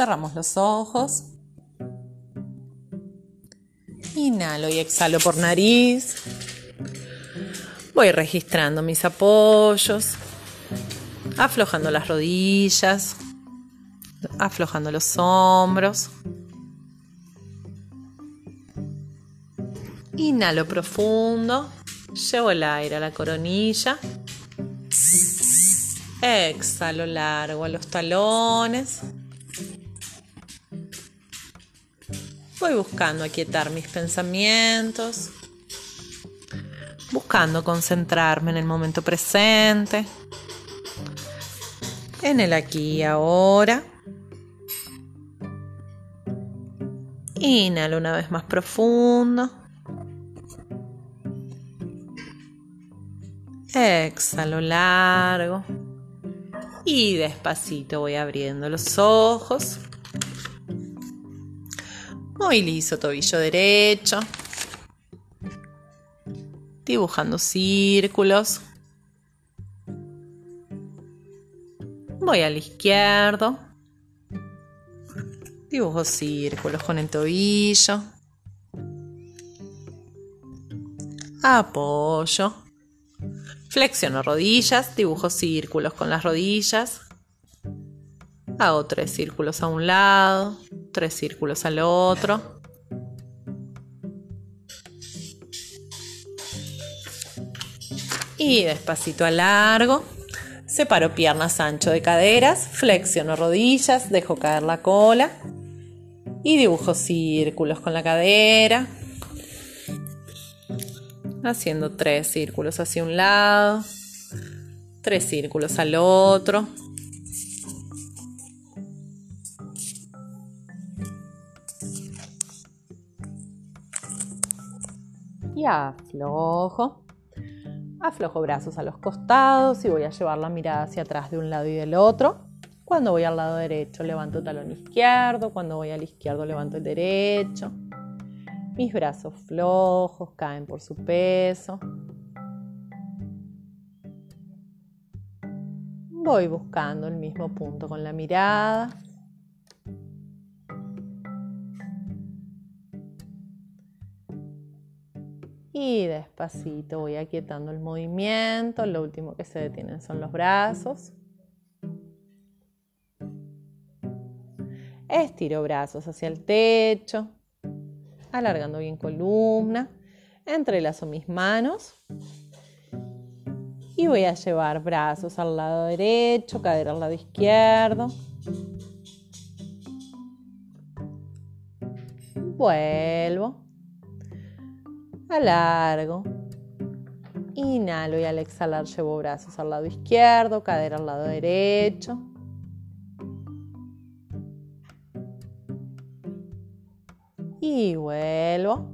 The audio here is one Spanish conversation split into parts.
Cerramos los ojos. Inhalo y exhalo por nariz. Voy registrando mis apoyos, aflojando las rodillas, aflojando los hombros. Inhalo profundo, llevo el aire a la coronilla. Exhalo largo a los talones. Voy buscando aquietar mis pensamientos, buscando concentrarme en el momento presente, en el aquí y ahora. Inhalo una vez más profundo. Exhalo largo. Y despacito voy abriendo los ojos. Movilizo tobillo derecho. Dibujando círculos. Voy al izquierdo. Dibujo círculos con el tobillo. Apoyo. Flexiono rodillas, dibujo círculos con las rodillas. Hago tres círculos a un lado, tres círculos al otro. Y despacito alargo. Separo piernas ancho de caderas, flexiono rodillas, dejo caer la cola y dibujo círculos con la cadera. Haciendo tres círculos hacia un lado, tres círculos al otro. Aflojo. Aflojo brazos a los costados y voy a llevar la mirada hacia atrás de un lado y del otro. Cuando voy al lado derecho levanto talón izquierdo, cuando voy al izquierdo levanto el derecho. Mis brazos flojos caen por su peso. Voy buscando el mismo punto con la mirada. Y despacito voy aquietando el movimiento. Lo último que se detienen son los brazos. Estiro brazos hacia el techo, alargando bien columna. Entrelazo mis manos y voy a llevar brazos al lado derecho, cadera al lado izquierdo. Vuelvo alargo. Inhalo y al exhalar llevo brazos al lado izquierdo, cadera al lado derecho. Y vuelvo.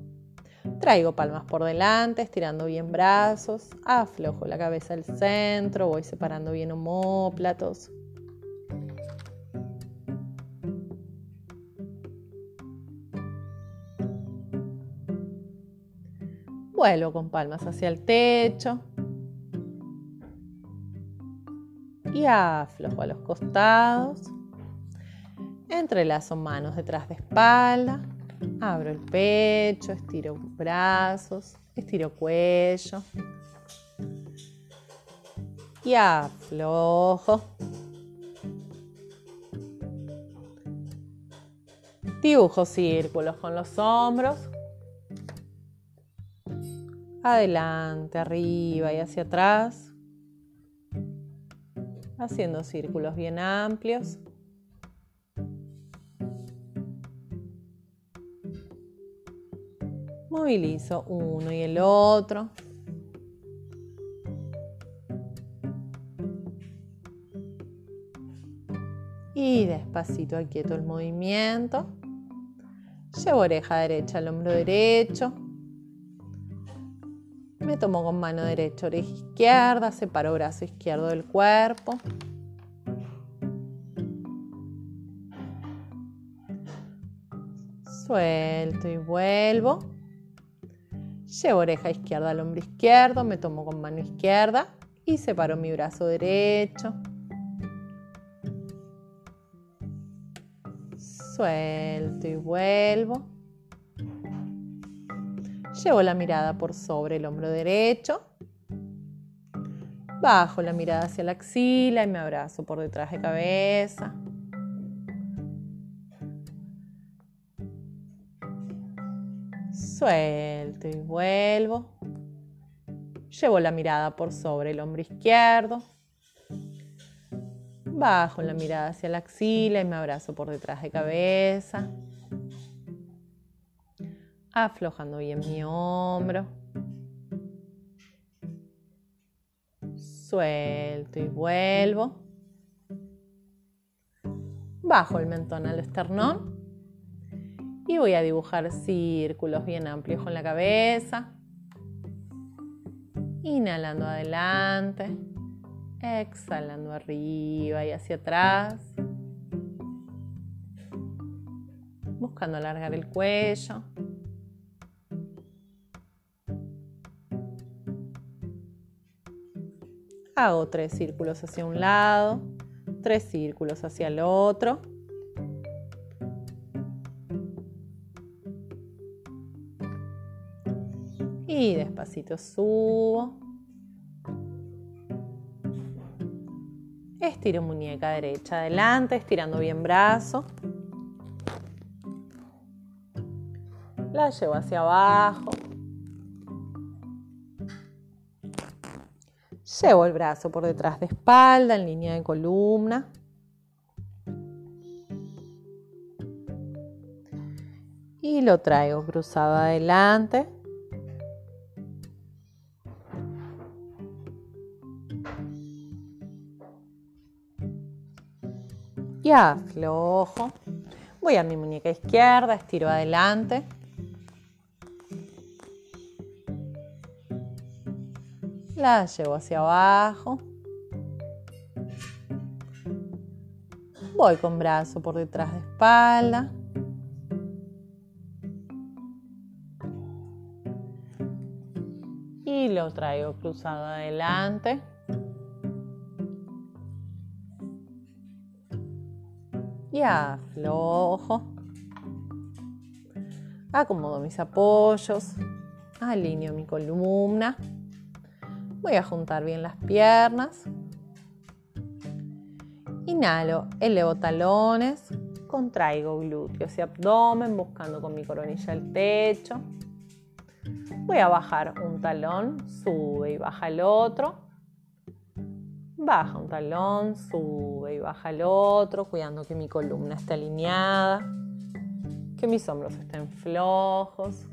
Traigo palmas por delante, estirando bien brazos. Aflojo la cabeza al centro, voy separando bien homóplatos. Vuelvo con palmas hacia el techo. Y aflojo a los costados. Entrelazo manos detrás de espalda. Abro el pecho, estiro brazos, estiro cuello. Y aflojo. Dibujo círculos con los hombros adelante, arriba y hacia atrás, haciendo círculos bien amplios. Movilizo uno y el otro. Y despacito aquieto el movimiento. Llevo oreja derecha al hombro derecho. Me tomo con mano derecha, oreja izquierda, separo brazo izquierdo del cuerpo. Suelto y vuelvo. Llevo oreja izquierda al hombro izquierdo, me tomo con mano izquierda y separo mi brazo derecho. Suelto y vuelvo. Llevo la mirada por sobre el hombro derecho. Bajo la mirada hacia la axila y me abrazo por detrás de cabeza. Suelto y vuelvo. Llevo la mirada por sobre el hombro izquierdo. Bajo la mirada hacia la axila y me abrazo por detrás de cabeza aflojando bien mi hombro. Suelto y vuelvo. Bajo el mentón al esternón. Y voy a dibujar círculos bien amplios con la cabeza. Inhalando adelante. Exhalando arriba y hacia atrás. Buscando alargar el cuello. Hago tres círculos hacia un lado, tres círculos hacia el otro. Y despacito subo. Estiro muñeca derecha adelante, estirando bien brazo. La llevo hacia abajo. Llevo el brazo por detrás de espalda, en línea de columna. Y lo traigo cruzado adelante. Y aflojo. Voy a mi muñeca izquierda, estiro adelante. La llevo hacia abajo. Voy con brazo por detrás de espalda. Y lo traigo cruzado adelante. Y aflojo. Acomodo mis apoyos. Alineo mi columna. Voy a juntar bien las piernas. Inhalo, elevo talones, contraigo glúteos y abdomen buscando con mi coronilla el techo. Voy a bajar un talón, sube y baja el otro. Baja un talón, sube y baja el otro, cuidando que mi columna esté alineada, que mis hombros estén flojos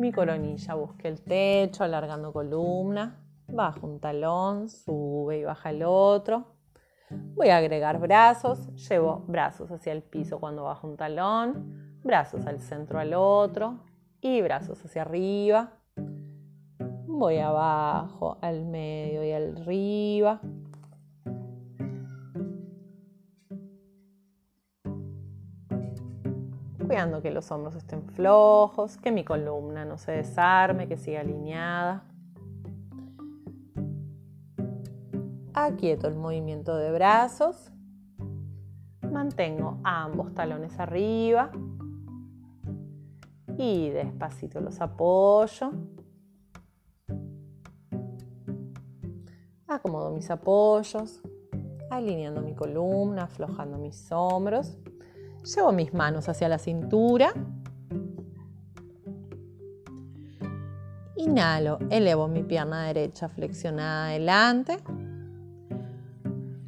mi coronilla busque el techo, alargando columna. Bajo un talón, sube y baja el otro. Voy a agregar brazos. Llevo brazos hacia el piso cuando bajo un talón, brazos al centro al otro y brazos hacia arriba. Voy abajo, al medio y arriba. Cuidando que los hombros estén flojos, que mi columna no se desarme, que siga alineada. Aquieto el movimiento de brazos. Mantengo ambos talones arriba. Y despacito los apoyo. Acomodo mis apoyos, alineando mi columna, aflojando mis hombros. Llevo mis manos hacia la cintura. Inhalo, elevo mi pierna derecha flexionada adelante.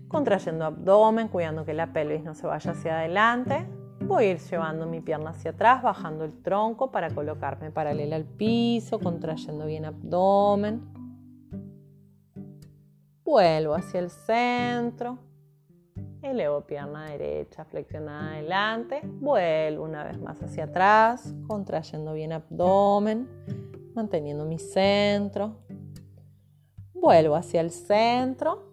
Contrayendo abdomen, cuidando que la pelvis no se vaya hacia adelante. Voy a ir llevando mi pierna hacia atrás, bajando el tronco para colocarme paralela al piso, contrayendo bien abdomen. Vuelvo hacia el centro. Elevo pierna derecha flexionada adelante. Vuelvo una vez más hacia atrás, contrayendo bien abdomen, manteniendo mi centro. Vuelvo hacia el centro.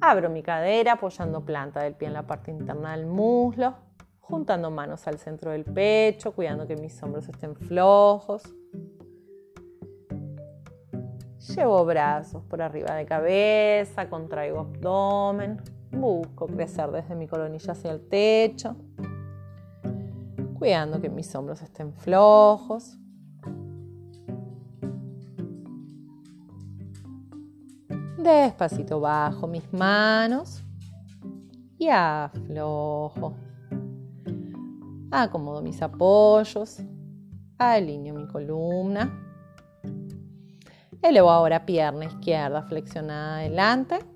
Abro mi cadera apoyando planta del pie en la parte interna del muslo, juntando manos al centro del pecho, cuidando que mis hombros estén flojos. Llevo brazos por arriba de cabeza, contraigo abdomen Busco crecer desde mi coronilla hacia el techo, cuidando que mis hombros estén flojos. Despacito bajo mis manos y aflojo. Acomodo mis apoyos, alineo mi columna. Elevo ahora pierna izquierda flexionada adelante.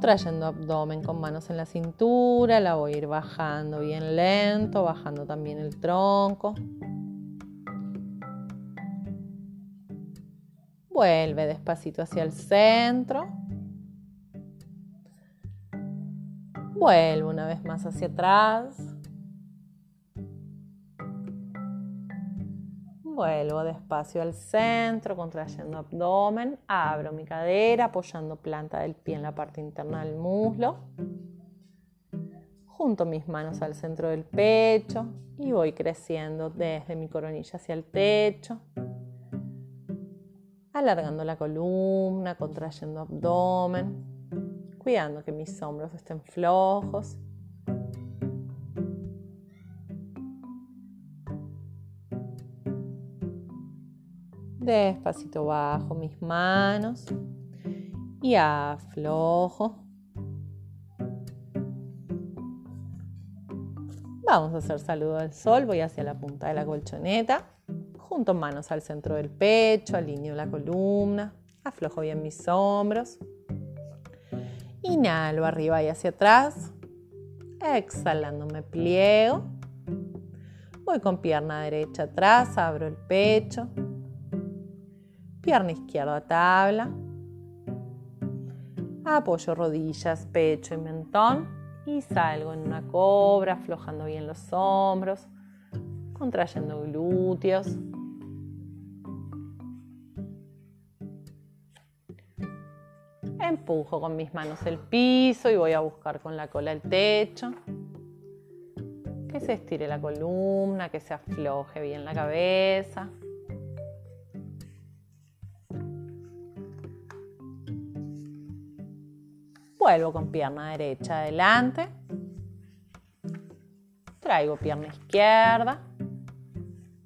Contrayendo abdomen con manos en la cintura, la voy a ir bajando bien lento, bajando también el tronco. Vuelve despacito hacia el centro. Vuelvo una vez más hacia atrás. Vuelvo despacio al centro, contrayendo abdomen. Abro mi cadera, apoyando planta del pie en la parte interna del muslo. Junto mis manos al centro del pecho y voy creciendo desde mi coronilla hacia el techo alargando la columna, contrayendo abdomen, cuidando que mis hombros estén flojos. Despacito bajo mis manos y aflojo. Vamos a hacer saludo al sol, voy hacia la punta de la colchoneta junto manos al centro del pecho, alineo la columna, aflojo bien mis hombros. Inhalo arriba y hacia atrás. Exhalando me pliego. Voy con pierna derecha atrás, abro el pecho. Pierna izquierda a tabla. Apoyo rodillas, pecho y mentón. Y salgo en una cobra, aflojando bien los hombros, contrayendo glúteos. Empujo con mis manos el piso y voy a buscar con la cola el techo. Que se estire la columna, que se afloje bien la cabeza. Vuelvo con pierna derecha adelante. Traigo pierna izquierda.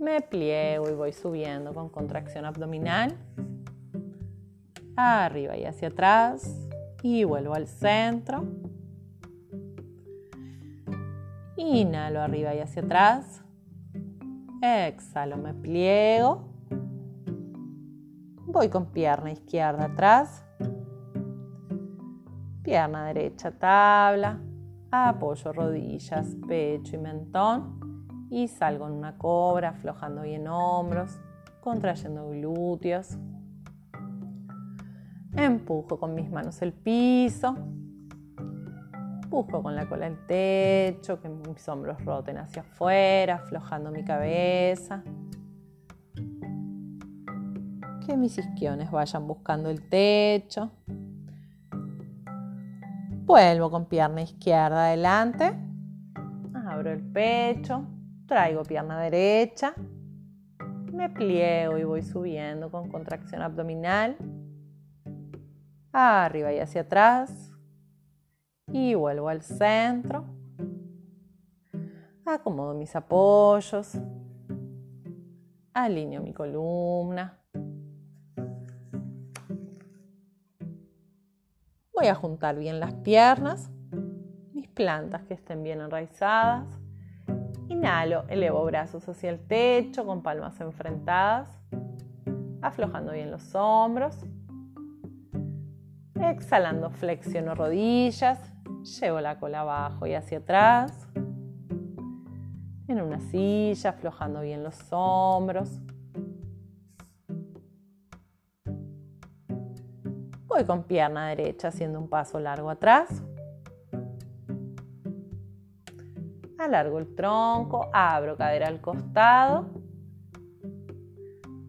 Me pliego y voy subiendo con contracción abdominal arriba y hacia atrás y vuelvo al centro. Inhalo arriba y hacia atrás. Exhalo, me pliego. Voy con pierna izquierda atrás. Pierna derecha tabla. Apoyo rodillas, pecho y mentón. Y salgo en una cobra, aflojando bien hombros, contrayendo glúteos. Empujo con mis manos el piso. Busco con la cola el techo, que mis hombros roten hacia afuera, aflojando mi cabeza. Que mis isquiones vayan buscando el techo. Vuelvo con pierna izquierda adelante. Abro el pecho. Traigo pierna derecha. Me pliego y voy subiendo con contracción abdominal arriba y hacia atrás y vuelvo al centro. Acomodo mis apoyos, alineo mi columna. Voy a juntar bien las piernas, mis plantas que estén bien enraizadas. Inhalo, elevo brazos hacia el techo con palmas enfrentadas, aflojando bien los hombros. Exhalando, flexiono rodillas, llevo la cola abajo y hacia atrás. En una silla, aflojando bien los hombros. Voy con pierna derecha haciendo un paso largo atrás. Alargo el tronco, abro cadera al costado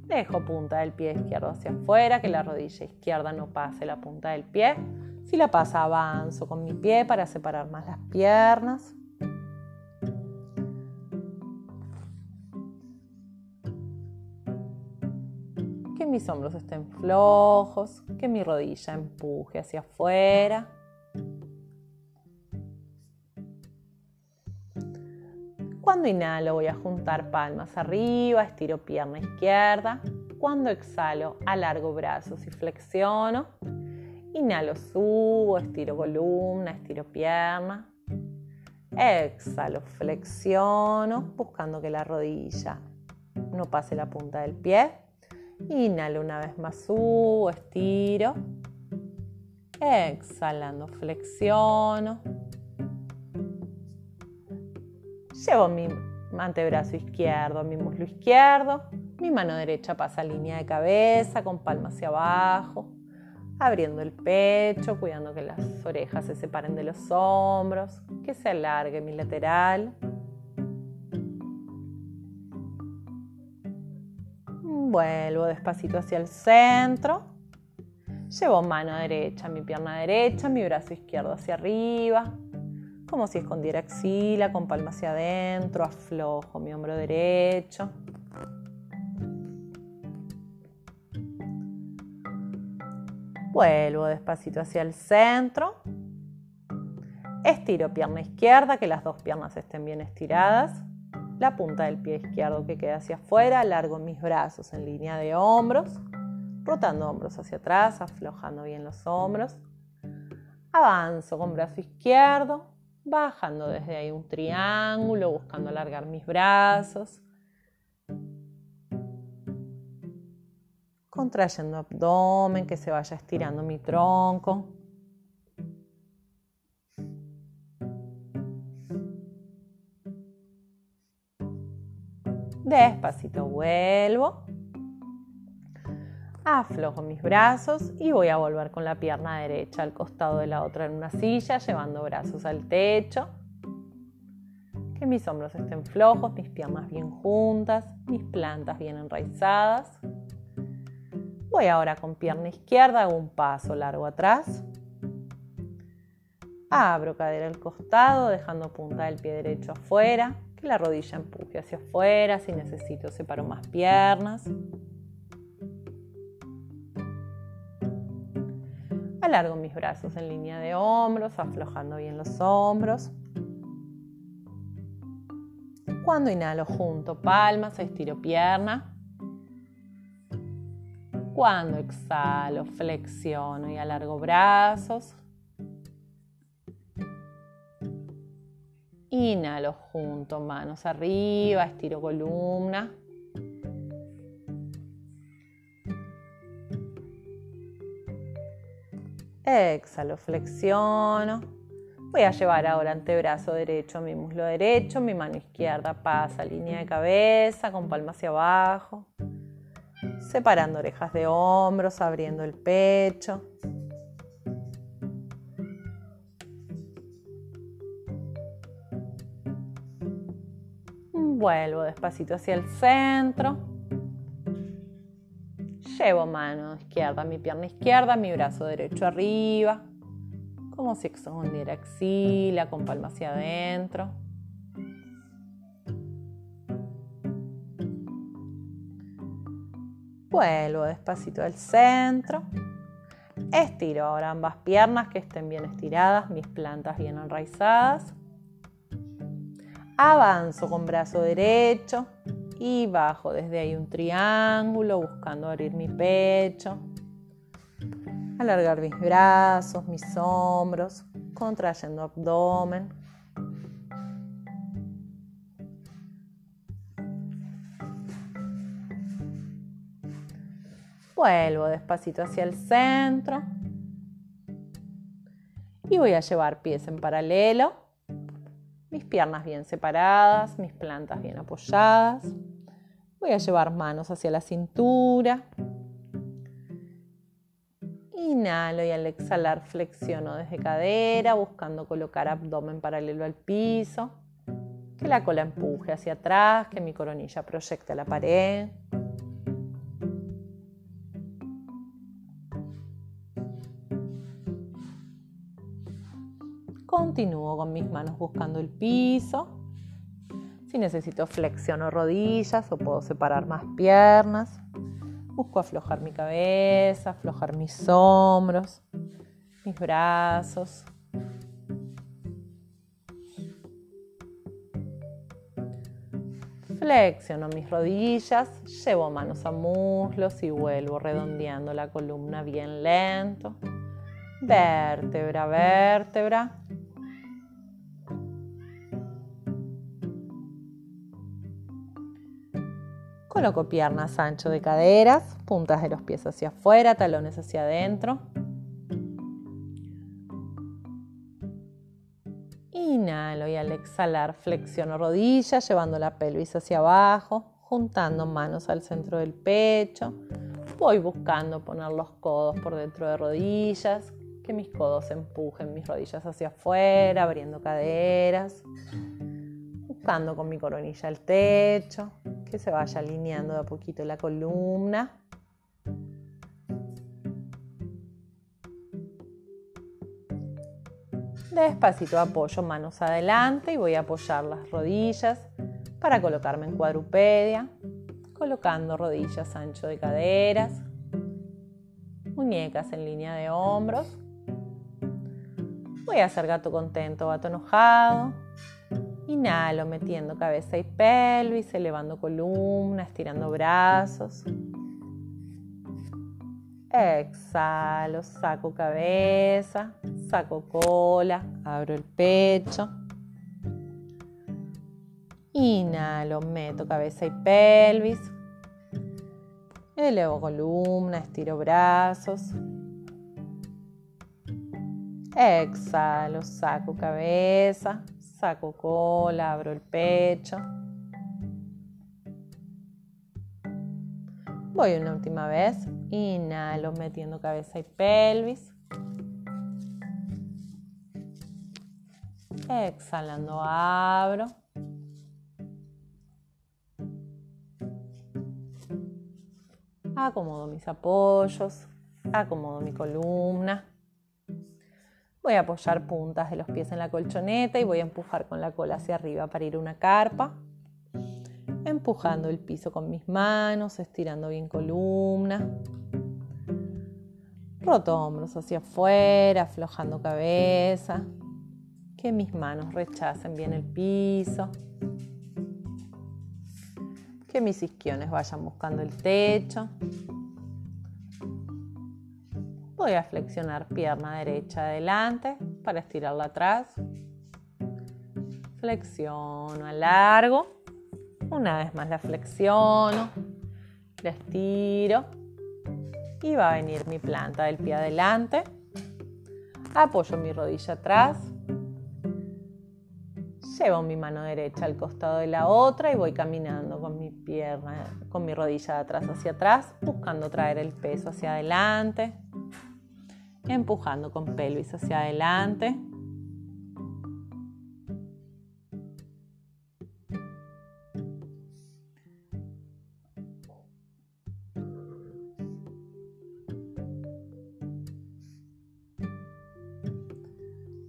Dejo punta del pie izquierdo hacia afuera, que la rodilla izquierda no pase la punta del pie. Si la pasa, avanzo con mi pie para separar más las piernas. Mis hombros estén flojos, que mi rodilla empuje hacia afuera. Cuando inhalo voy a juntar palmas arriba, estiro pierna izquierda. Cuando exhalo alargo brazos y flexiono. Inhalo, subo, estiro columna, estiro pierna. Exhalo, flexiono, buscando que la rodilla no pase la punta del pie. Inhalo una vez más, subo, estiro. Exhalando, flexiono. Llevo mi antebrazo izquierdo, mi muslo izquierdo. Mi mano derecha pasa línea de cabeza con palma hacia abajo. Abriendo el pecho, cuidando que las orejas se separen de los hombros, que se alargue mi lateral. Vuelvo despacito hacia el centro. Llevo mano derecha, mi pierna derecha, mi brazo izquierdo hacia arriba, como si escondiera axila con palma hacia adentro, aflojo mi hombro derecho. Vuelvo despacito hacia el centro. Estiro pierna izquierda, que las dos piernas estén bien estiradas la punta del pie izquierdo que queda hacia afuera, largo mis brazos en línea de hombros, rotando hombros hacia atrás, aflojando bien los hombros. Avanzo con brazo izquierdo, bajando desde ahí un triángulo, buscando alargar mis brazos. Contrayendo abdomen, que se vaya estirando mi tronco. Despacito vuelvo. Aflojo mis brazos y voy a volver con la pierna derecha al costado de la otra en una silla, llevando brazos al techo. Que mis hombros estén flojos, mis piernas bien juntas, mis plantas bien enraizadas. Voy ahora con pierna izquierda, hago un paso largo atrás. Abro cadera al costado, dejando punta del pie derecho afuera la rodilla empuje hacia afuera, si necesito separo más piernas. Alargo mis brazos en línea de hombros, aflojando bien los hombros. Cuando inhalo junto palmas, estiro pierna. Cuando exhalo, flexiono y alargo brazos. Inhalo junto, manos arriba, estiro columna. Exhalo, flexiono. Voy a llevar ahora antebrazo derecho, mi muslo derecho, mi mano izquierda pasa línea de cabeza con palma hacia abajo, separando orejas de hombros, abriendo el pecho. Vuelvo despacito hacia el centro. Llevo mano izquierda, mi pierna izquierda, mi brazo derecho arriba. Como si escondiera axila con palma hacia adentro. Vuelvo despacito al centro. Estiro ahora ambas piernas que estén bien estiradas, mis plantas bien enraizadas. Avanzo con brazo derecho y bajo desde ahí un triángulo buscando abrir mi pecho. Alargar mis brazos, mis hombros, contrayendo abdomen. Vuelvo despacito hacia el centro. Y voy a llevar pies en paralelo mis piernas bien separadas, mis plantas bien apoyadas. Voy a llevar manos hacia la cintura. Inhalo y al exhalar flexiono desde cadera, buscando colocar abdomen paralelo al piso. Que la cola empuje hacia atrás, que mi coronilla proyecte a la pared. Continúo con mis manos buscando el piso. Si necesito flexiono rodillas o puedo separar más piernas. Busco aflojar mi cabeza, aflojar mis hombros, mis brazos. Flexiono mis rodillas, llevo manos a muslos y vuelvo redondeando la columna bien lento. Vértebra, vértebra. Coloco piernas ancho de caderas, puntas de los pies hacia afuera, talones hacia adentro. Inhalo y al exhalar flexiono rodillas, llevando la pelvis hacia abajo, juntando manos al centro del pecho. Voy buscando poner los codos por dentro de rodillas, que mis codos empujen mis rodillas hacia afuera, abriendo caderas, buscando con mi coronilla el techo, que se vaya alineando de a poquito la columna. Despacito apoyo manos adelante y voy a apoyar las rodillas para colocarme en cuadrupedia, colocando rodillas ancho de caderas, muñecas en línea de hombros. Voy a hacer gato contento, gato enojado. Inhalo metiendo cabeza y pelvis, elevando columna, estirando brazos. Exhalo, saco cabeza, saco cola, abro el pecho. Inhalo, meto cabeza y pelvis. Elevo columna, estiro brazos. Exhalo, saco cabeza, saco cola, abro el pecho. Voy una última vez. Inhalo metiendo cabeza y pelvis. Exhalando abro. Acomodo mis apoyos. Acomodo mi columna. Voy a apoyar puntas de los pies en la colchoneta y voy a empujar con la cola hacia arriba para ir a una carpa. Empujando el piso con mis manos, estirando bien columna. Roto hombros hacia afuera, aflojando cabeza. Que mis manos rechacen bien el piso. Que mis isquiones vayan buscando el techo. Voy a flexionar pierna derecha adelante para estirarla atrás. Flexiono, alargo. Una vez más la flexiono, la estiro y va a venir mi planta del pie adelante. Apoyo mi rodilla atrás. Llevo mi mano derecha al costado de la otra y voy caminando con mi pierna, con mi rodilla de atrás hacia atrás, buscando traer el peso hacia adelante empujando con pelvis hacia adelante.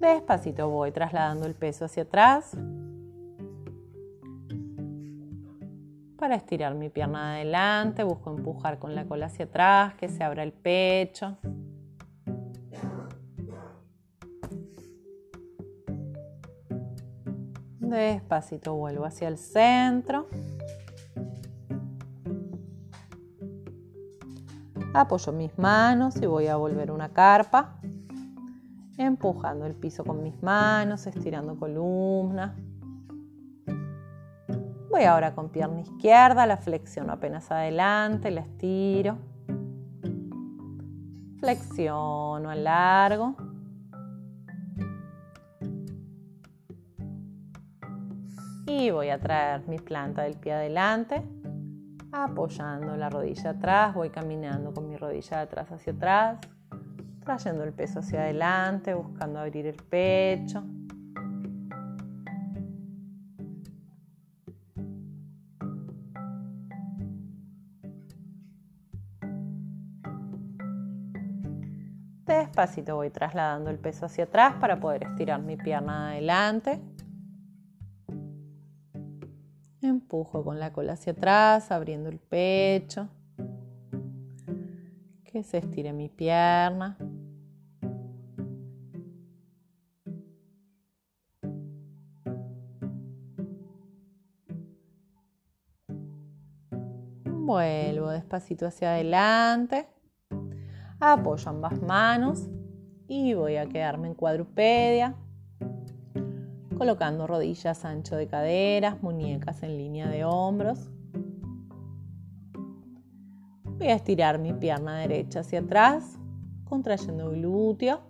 Despacito voy trasladando el peso hacia atrás para estirar mi pierna adelante. Busco empujar con la cola hacia atrás, que se abra el pecho. Despacito vuelvo hacia el centro. Apoyo mis manos y voy a volver una carpa. Empujando el piso con mis manos, estirando columna. Voy ahora con pierna izquierda, la flexiono apenas adelante, la estiro. Flexiono, largo. Y voy a traer mi planta del pie adelante, apoyando la rodilla atrás, voy caminando con mi rodilla de atrás hacia atrás, trayendo el peso hacia adelante, buscando abrir el pecho. Despacito voy trasladando el peso hacia atrás para poder estirar mi pierna adelante. Empujo con la cola hacia atrás, abriendo el pecho. Que se estire mi pierna. Vuelvo despacito hacia adelante. Apoyo ambas manos y voy a quedarme en cuadrupedia, colocando rodillas ancho de caderas, muñecas en línea de hombros. Voy a estirar mi pierna derecha hacia atrás, contrayendo glúteo.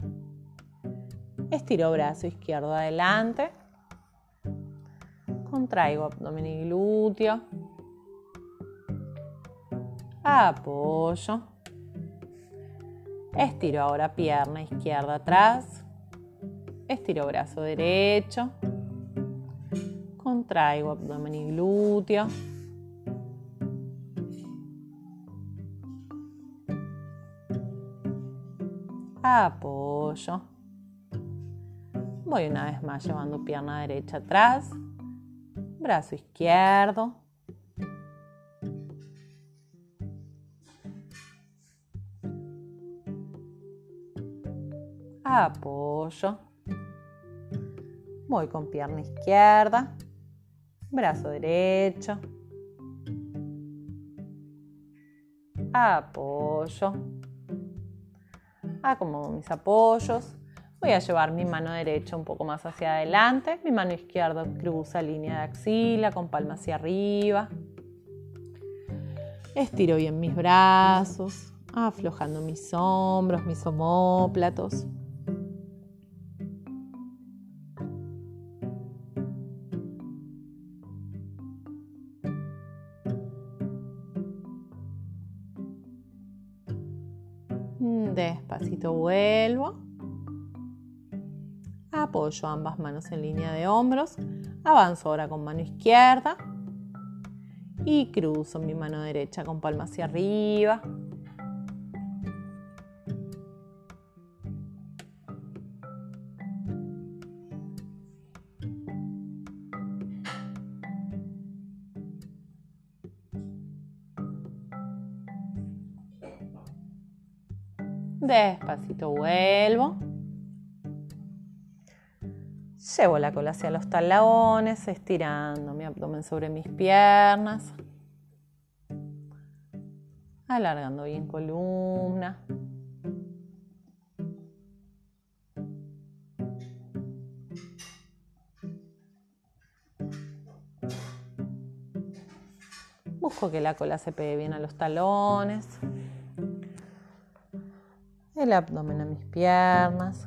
Estiro brazo izquierdo adelante. Contraigo abdomen y glúteo. Apoyo. Estiro ahora pierna izquierda atrás. Estiro brazo derecho. Contraigo abdomen y glúteo. Apoyo. Voy una vez más llevando pierna derecha atrás. Brazo izquierdo. apoyo. Voy con pierna izquierda, brazo derecho, apoyo. Acomodo mis apoyos. Voy a llevar mi mano derecha un poco más hacia adelante. Mi mano izquierda cruza línea de axila con palma hacia arriba. Estiro bien mis brazos, aflojando mis hombros, mis omóplatos. Vuelvo. Apoyo ambas manos en línea de hombros. Avanzo ahora con mano izquierda. Y cruzo mi mano derecha con palma hacia arriba. Despacito vuelvo. Llevo la cola hacia los talones, estirando mi abdomen sobre mis piernas. Alargando bien columna. Busco que la cola se pegue bien a los talones el abdomen a mis piernas.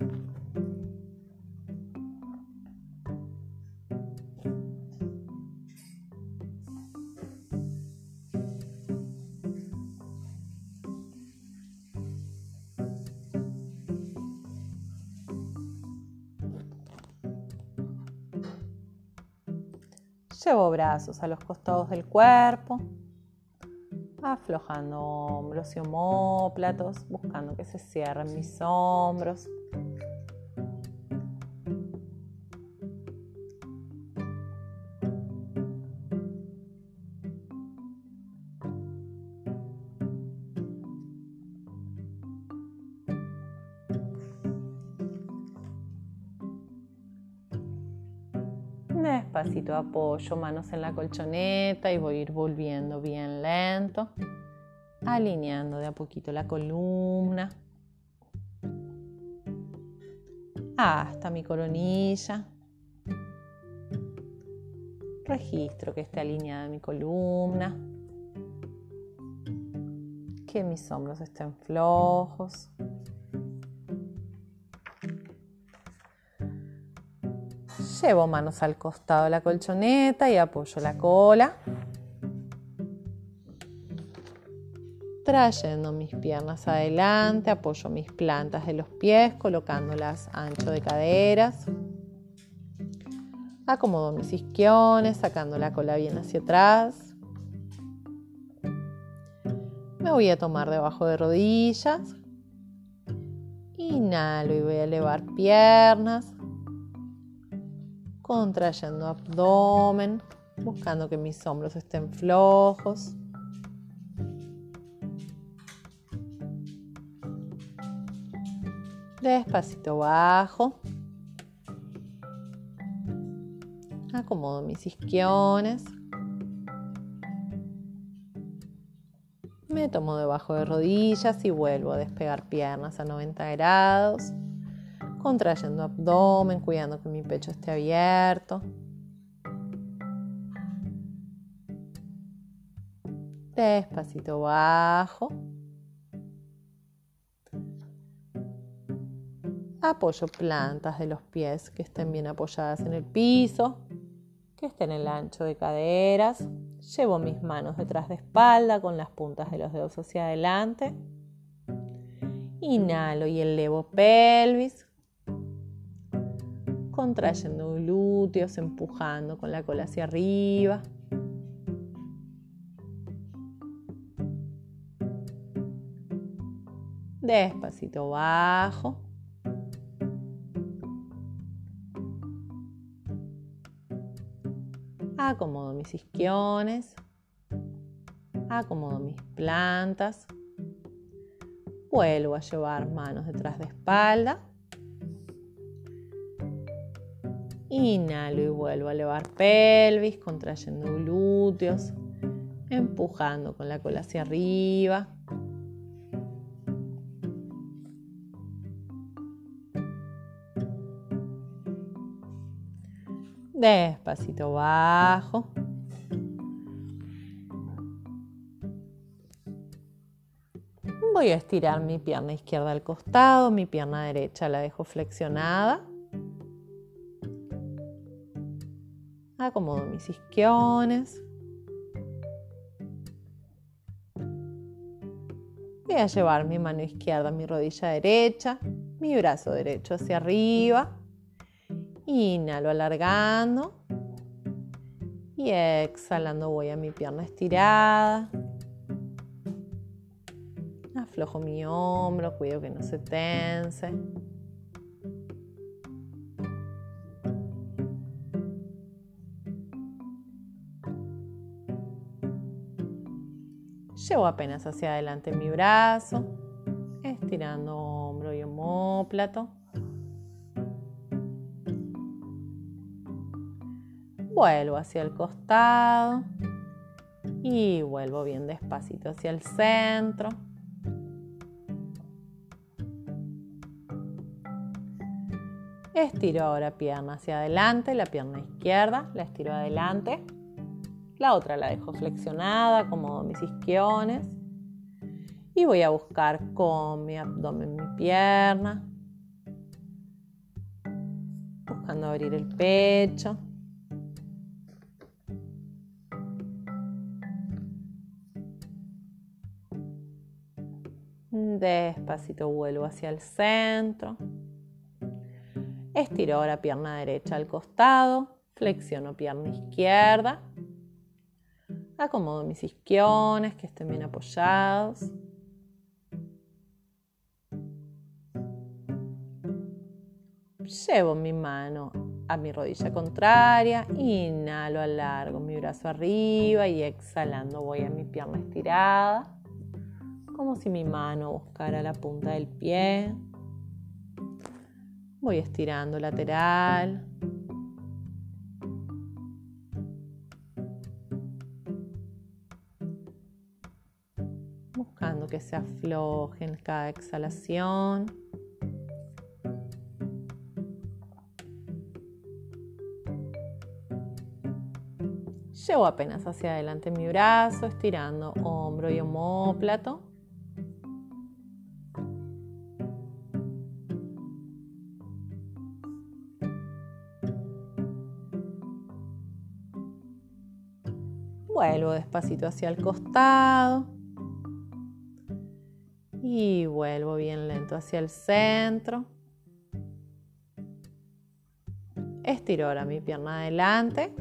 Llevo brazos a los costados del cuerpo aflojando hombros y homóplatos, buscando que se cierren mis hombros. Apoyo manos en la colchoneta y voy a ir volviendo bien lento, alineando de a poquito la columna hasta mi coronilla. Registro que esté alineada mi columna, que mis hombros estén flojos. Llevo manos al costado de la colchoneta y apoyo la cola. Trayendo mis piernas adelante, apoyo mis plantas de los pies, colocándolas ancho de caderas. Acomodo mis isquiones, sacando la cola bien hacia atrás. Me voy a tomar debajo de rodillas. Inhalo y voy a elevar piernas contrayendo abdomen, buscando que mis hombros estén flojos. Despacito bajo. Acomodo mis isquiones. Me tomo debajo de rodillas y vuelvo a despegar piernas a 90 grados, contrayendo abdomen, cuidando que mi pecho esté abierto. Despacito bajo. Apoyo plantas de los pies que estén bien apoyadas en el piso, que estén en el ancho de caderas. Llevo mis manos detrás de espalda con las puntas de los dedos hacia adelante. Inhalo y elevo pelvis. Contrayendo glúteos, empujando con la cola hacia arriba. Despacito bajo. Acomodo mis isquiones. Acomodo mis plantas. Vuelvo a llevar manos detrás de espalda. Inhalo y vuelvo a elevar pelvis, contrayendo glúteos, empujando con la cola hacia arriba. Despacito bajo. Voy a estirar mi pierna izquierda al costado, mi pierna derecha la dejo flexionada. Acomodo mis isquiones. Voy a llevar mi mano izquierda a mi rodilla derecha, mi brazo derecho hacia arriba. Inhalo alargando. Y exhalando voy a mi pierna estirada. Aflojo mi hombro, cuido que no se tense. Llevo apenas hacia adelante mi brazo, estirando hombro y homóplato. Vuelvo hacia el costado y vuelvo bien despacito hacia el centro. Estiro ahora pierna hacia adelante, la pierna izquierda la estiro adelante. La otra la dejo flexionada, acomodo mis isquiones. Y voy a buscar con mi abdomen mi pierna. Buscando abrir el pecho. Despacito vuelvo hacia el centro. Estiro ahora pierna derecha al costado. Flexiono pierna izquierda. Acomodo mis isquiones que estén bien apoyados. Llevo mi mano a mi rodilla contraria, inhalo, alargo mi brazo arriba y exhalando voy a mi pierna estirada como si mi mano buscara la punta del pie. Voy estirando lateral. Se afloje en cada exhalación. Llevo apenas hacia adelante mi brazo, estirando hombro y homóplato. Vuelvo despacito hacia el costado. Y vuelvo bien lento hacia el centro. Estiro ahora mi pierna adelante.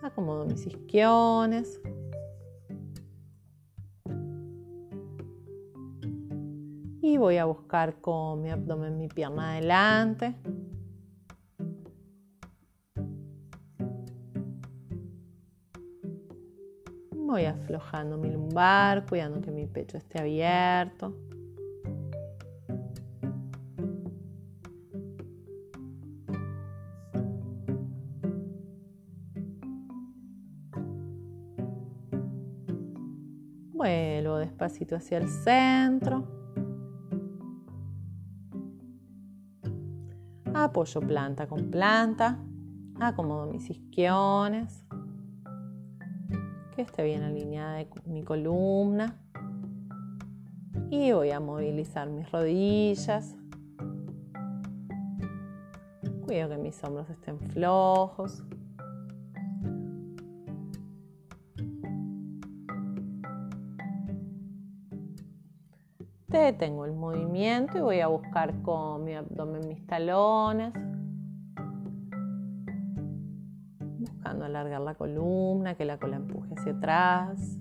Acomodo mis isquiones. Y voy a buscar con mi abdomen mi pierna adelante. voy aflojando mi lumbar, cuidando que mi pecho esté abierto. Vuelvo despacito hacia el centro. Apoyo planta con planta. Acomodo mis isquiones. Que esté bien alineada mi columna. Y voy a movilizar mis rodillas. Cuido que mis hombros estén flojos. Detengo el movimiento y voy a buscar con mi abdomen mis talones. Alargar la columna, que la cola empuje hacia atrás.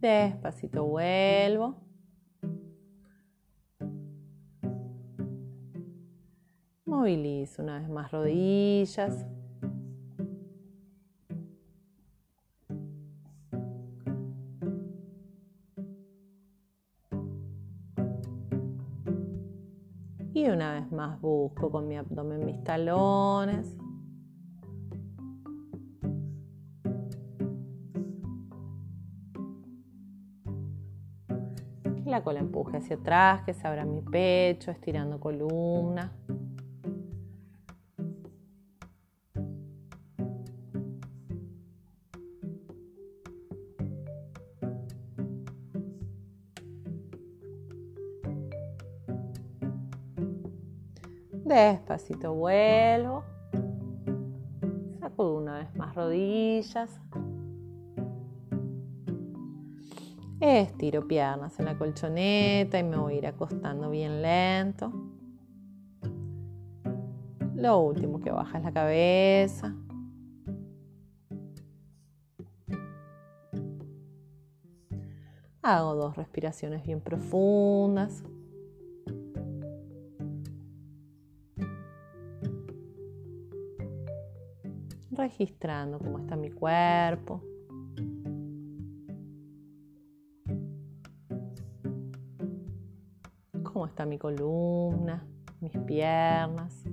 Despacito vuelvo. Movilizo una vez más rodillas. Más busco con mi abdomen mis talones. La cola empuje hacia atrás, que se abra mi pecho, estirando columna. Despacito vuelvo. Sacudo una vez más rodillas. Estiro piernas en la colchoneta y me voy a ir acostando bien lento. Lo último que baja es la cabeza. Hago dos respiraciones bien profundas. Registrando cómo está mi cuerpo. Cómo está mi columna, mis piernas.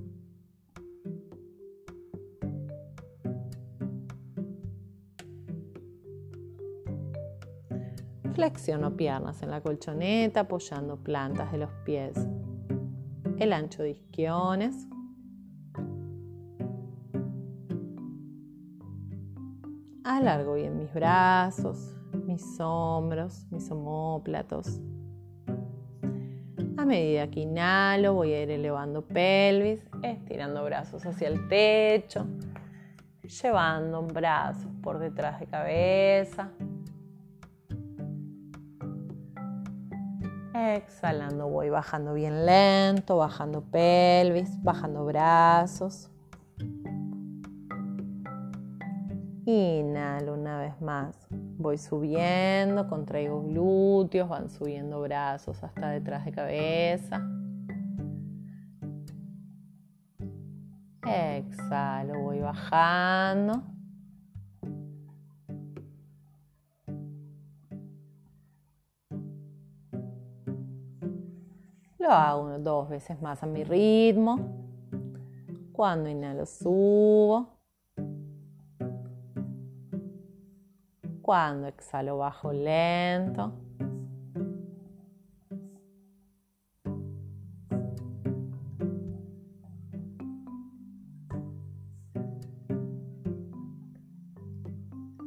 Flexiono piernas en la colchoneta apoyando plantas de los pies. El ancho de isquiones. Alargo bien mis brazos, mis hombros, mis homóplatos. A medida que inhalo voy a ir elevando pelvis, estirando brazos hacia el techo, llevando brazos por detrás de cabeza. Exhalando voy bajando bien lento, bajando pelvis, bajando brazos. Inhalo una vez más. Voy subiendo, contraigo glúteos, van subiendo brazos hasta detrás de cabeza. Exhalo, voy bajando. Lo hago dos veces más a mi ritmo. Cuando inhalo, subo. Cuando exhalo, bajo lento.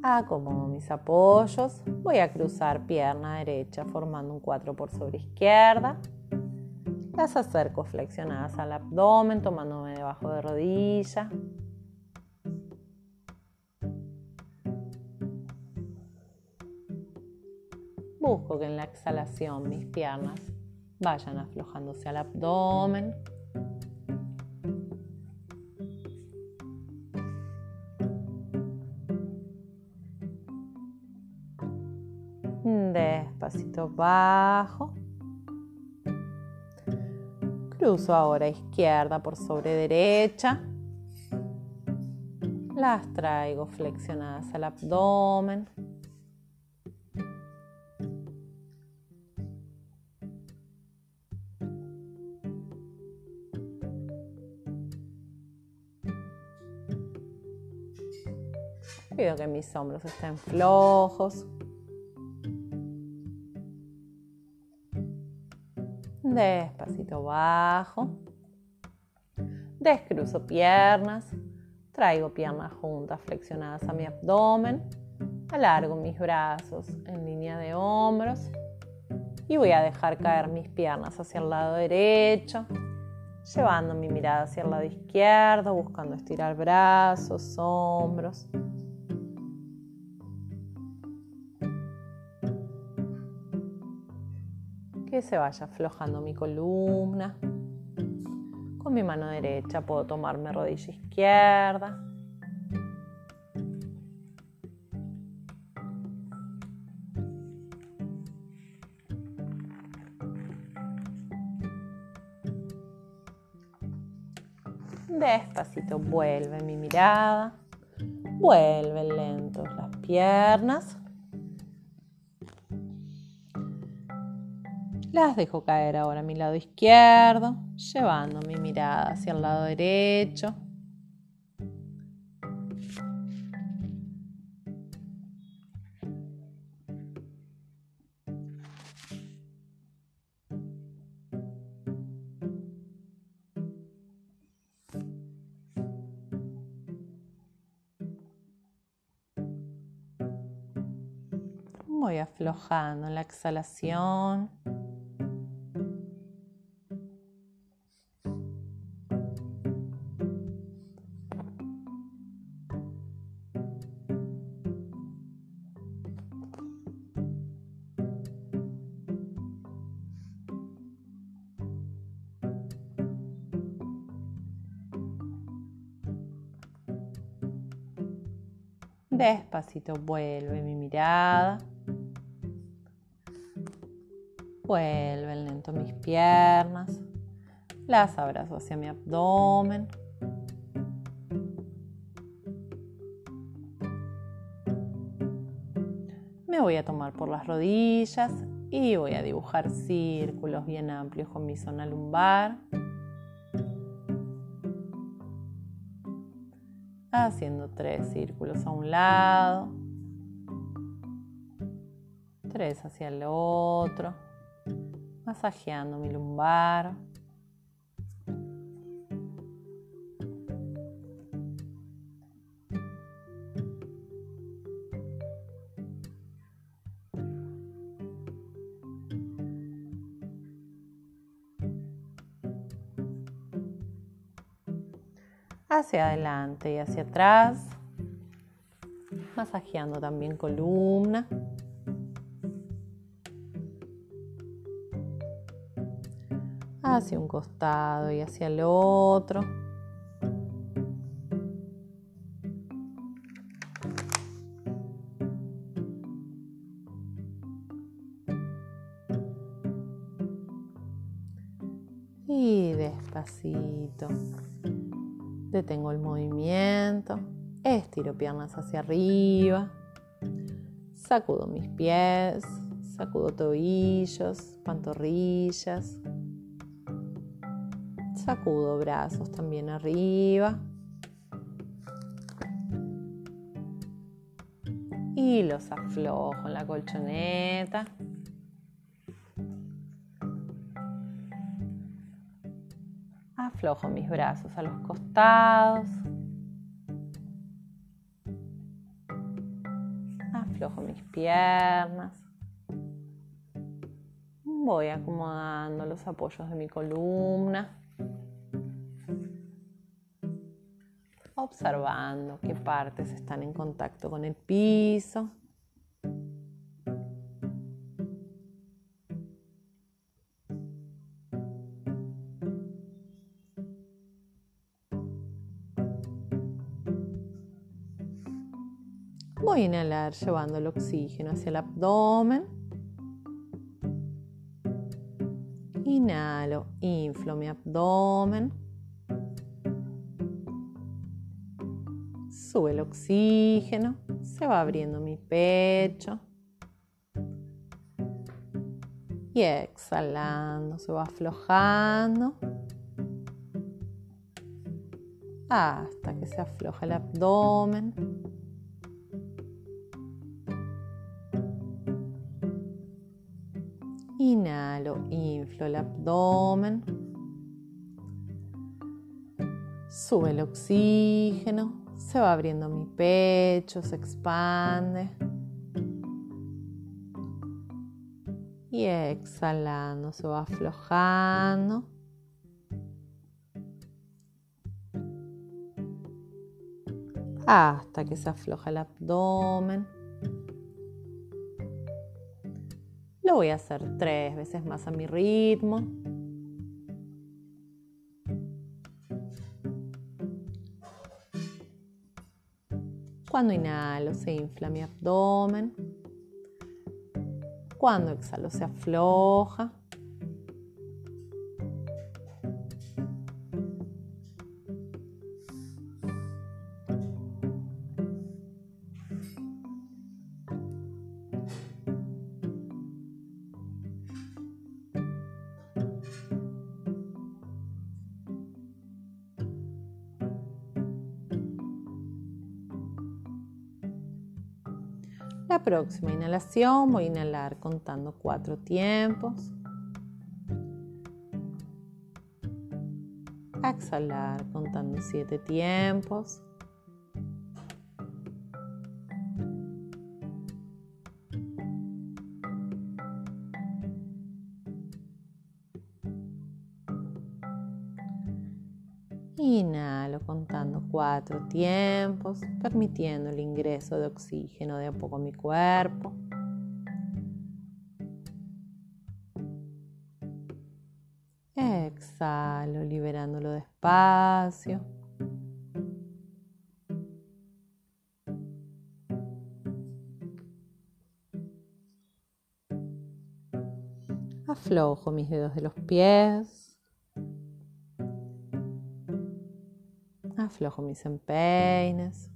Acomodo mis apoyos. Voy a cruzar pierna derecha formando un 4 por sobre izquierda. Las acerco flexionadas al abdomen, tomándome debajo de rodilla. Busco que en la exhalación mis piernas vayan aflojándose al abdomen. Despacito bajo. Cruzo ahora izquierda por sobre derecha. Las traigo flexionadas al abdomen. Pido que mis hombros estén flojos. Despacito bajo. Descruzo piernas. Traigo piernas juntas flexionadas a mi abdomen. Alargo mis brazos en línea de hombros. Y voy a dejar caer mis piernas hacia el lado derecho, llevando mi mirada hacia el lado izquierdo, buscando estirar brazos, hombros. Que se vaya aflojando mi columna. Con mi mano derecha puedo tomarme rodilla izquierda. Despacito vuelve mi mirada. Vuelven lentos las piernas. Las dejo caer ahora a mi lado izquierdo, llevando mi mirada hacia el lado derecho. Voy aflojando la exhalación. Despacito vuelve mi mirada. Vuelven lento mis piernas. Las abrazo hacia mi abdomen. Me voy a tomar por las rodillas y voy a dibujar círculos bien amplios con mi zona lumbar. Haciendo tres círculos a un lado, tres hacia el otro, masajeando mi lumbar. Hacia adelante y hacia atrás, masajeando también columna. Hacia un costado y hacia el otro. Y despacito. Detengo el movimiento. Estiro piernas hacia arriba. Sacudo mis pies. Sacudo tobillos, pantorrillas. Sacudo brazos también arriba. Y los aflojo en la colchoneta. Aflojo mis brazos a los costados. Aflojo mis piernas. Voy acomodando los apoyos de mi columna. Observando qué partes están en contacto con el piso. Voy a inhalar llevando el oxígeno hacia el abdomen. Inhalo, inflo mi abdomen. Sube el oxígeno, se va abriendo mi pecho. Y exhalando, se va aflojando hasta que se afloja el abdomen. Inhalo, inflo el abdomen. Sube el oxígeno, se va abriendo mi pecho, se expande. Y exhalando, se va aflojando. Hasta que se afloja el abdomen. Voy a hacer tres veces más a mi ritmo. Cuando inhalo se infla mi abdomen. Cuando exhalo se afloja. Próxima inhalación voy a inhalar contando cuatro tiempos. exhalar contando siete tiempos. Cuatro tiempos, permitiendo el ingreso de oxígeno de a poco a mi cuerpo. Exhalo, liberándolo despacio. Aflojo mis dedos de los pies. Aflojo mis empeines.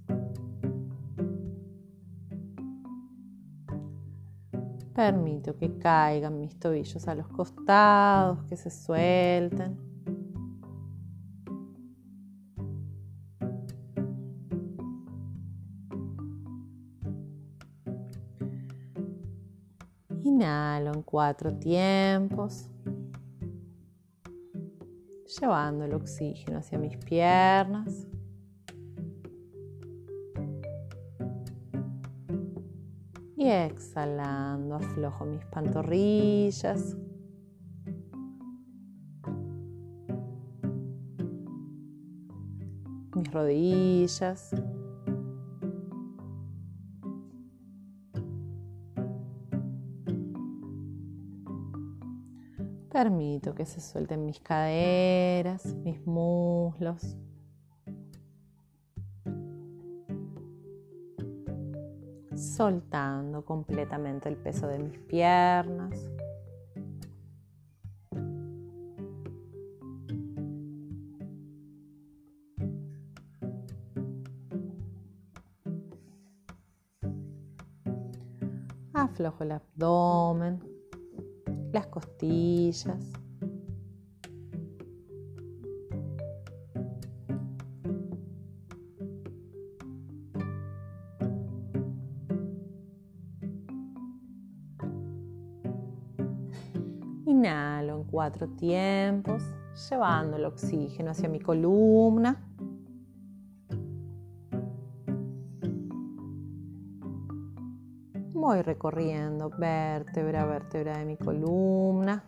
Permito que caigan mis tobillos a los costados, que se suelten. Inhalo en cuatro tiempos llevando el oxígeno hacia mis piernas. Exhalando, aflojo mis pantorrillas. Mis rodillas. Permito que se suelten mis caderas, mis muslos. Soltando completamente el peso de mis piernas. Aflojo el abdomen las costillas. Cuatro tiempos, llevando el oxígeno hacia mi columna. Voy recorriendo vértebra a vértebra de mi columna.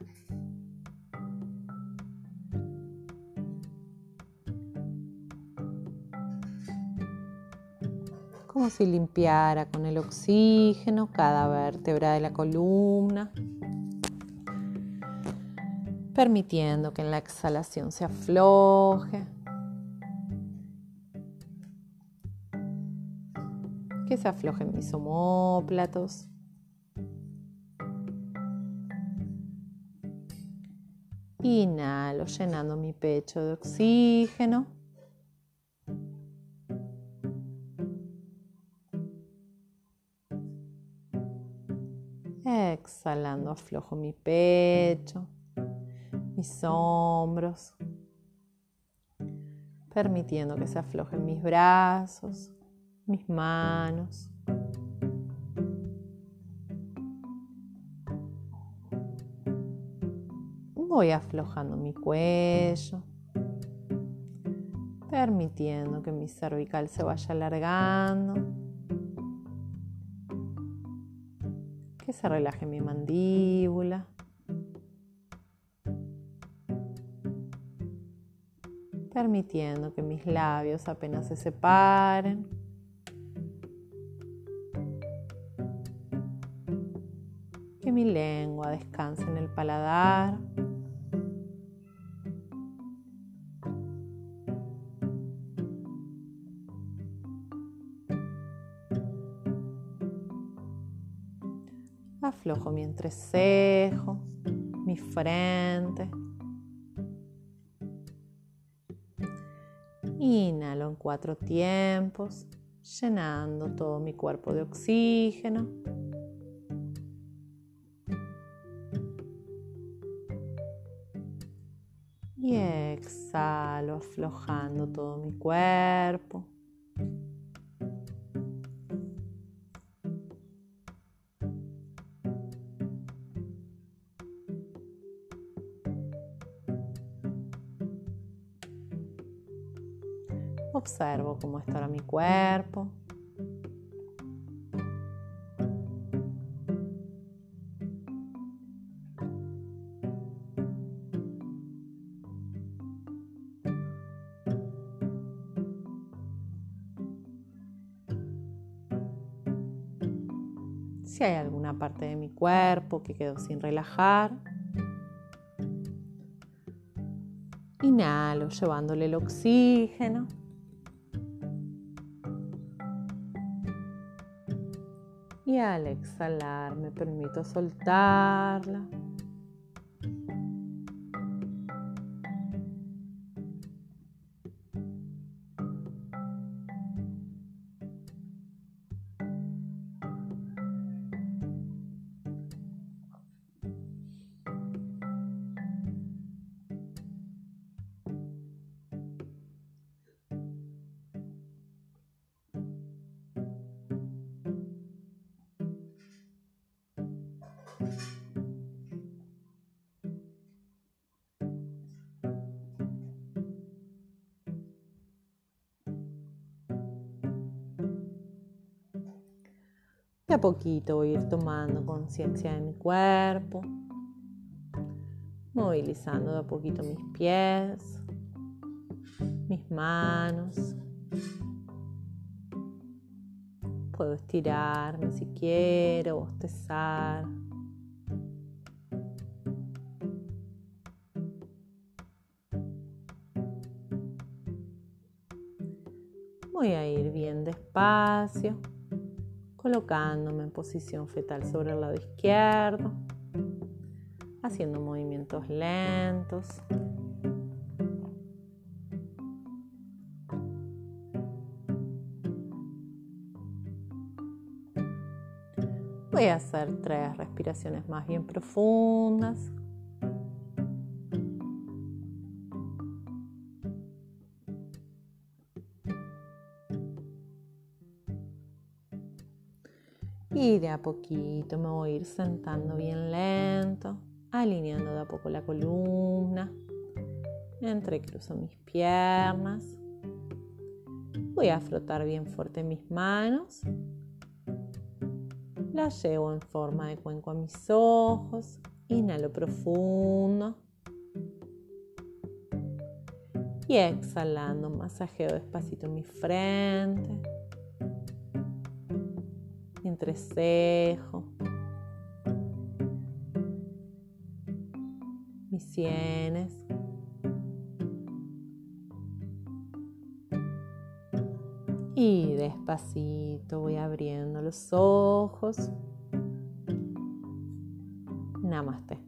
Como si limpiara con el oxígeno cada vértebra de la columna. Permitiendo que en la exhalación se afloje. que se aflojen mis homóplatos. Inhalo llenando mi pecho de oxígeno. Exhalando aflojo mi pecho, mis hombros, permitiendo que se aflojen mis brazos, mis manos. Voy aflojando mi cuello, permitiendo que mi cervical se vaya alargando, que se relaje mi mandíbula. Permitiendo que mis labios apenas se separen. Que mi lengua descanse en el paladar. Aflojo mi entrecejo, mi frente. Inhalo en cuatro tiempos, llenando todo mi cuerpo de oxígeno. Y exhalo, aflojando todo mi cuerpo. Observo cómo está ahora mi cuerpo. Si hay alguna parte de mi cuerpo que quedó sin relajar, inhalo llevándole el oxígeno. Y al exhalar me permito soltarla. Poquito voy a ir tomando conciencia de mi cuerpo, movilizando de a poquito mis pies, mis manos. Puedo estirarme si quiero, bostezar. Voy a ir bien despacio colocándome en posición fetal sobre el lado izquierdo, haciendo movimientos lentos. Voy a hacer tres respiraciones más bien profundas. Y de a poquito me voy a ir sentando bien lento, alineando de a poco la columna. Entrecruzo mis piernas. Voy a frotar bien fuerte mis manos. Las llevo en forma de cuenco a mis ojos. Inhalo profundo. Y exhalando, masajeo despacito mi frente entrecejo, mis sienes. Y despacito voy abriendo los ojos. Namaste.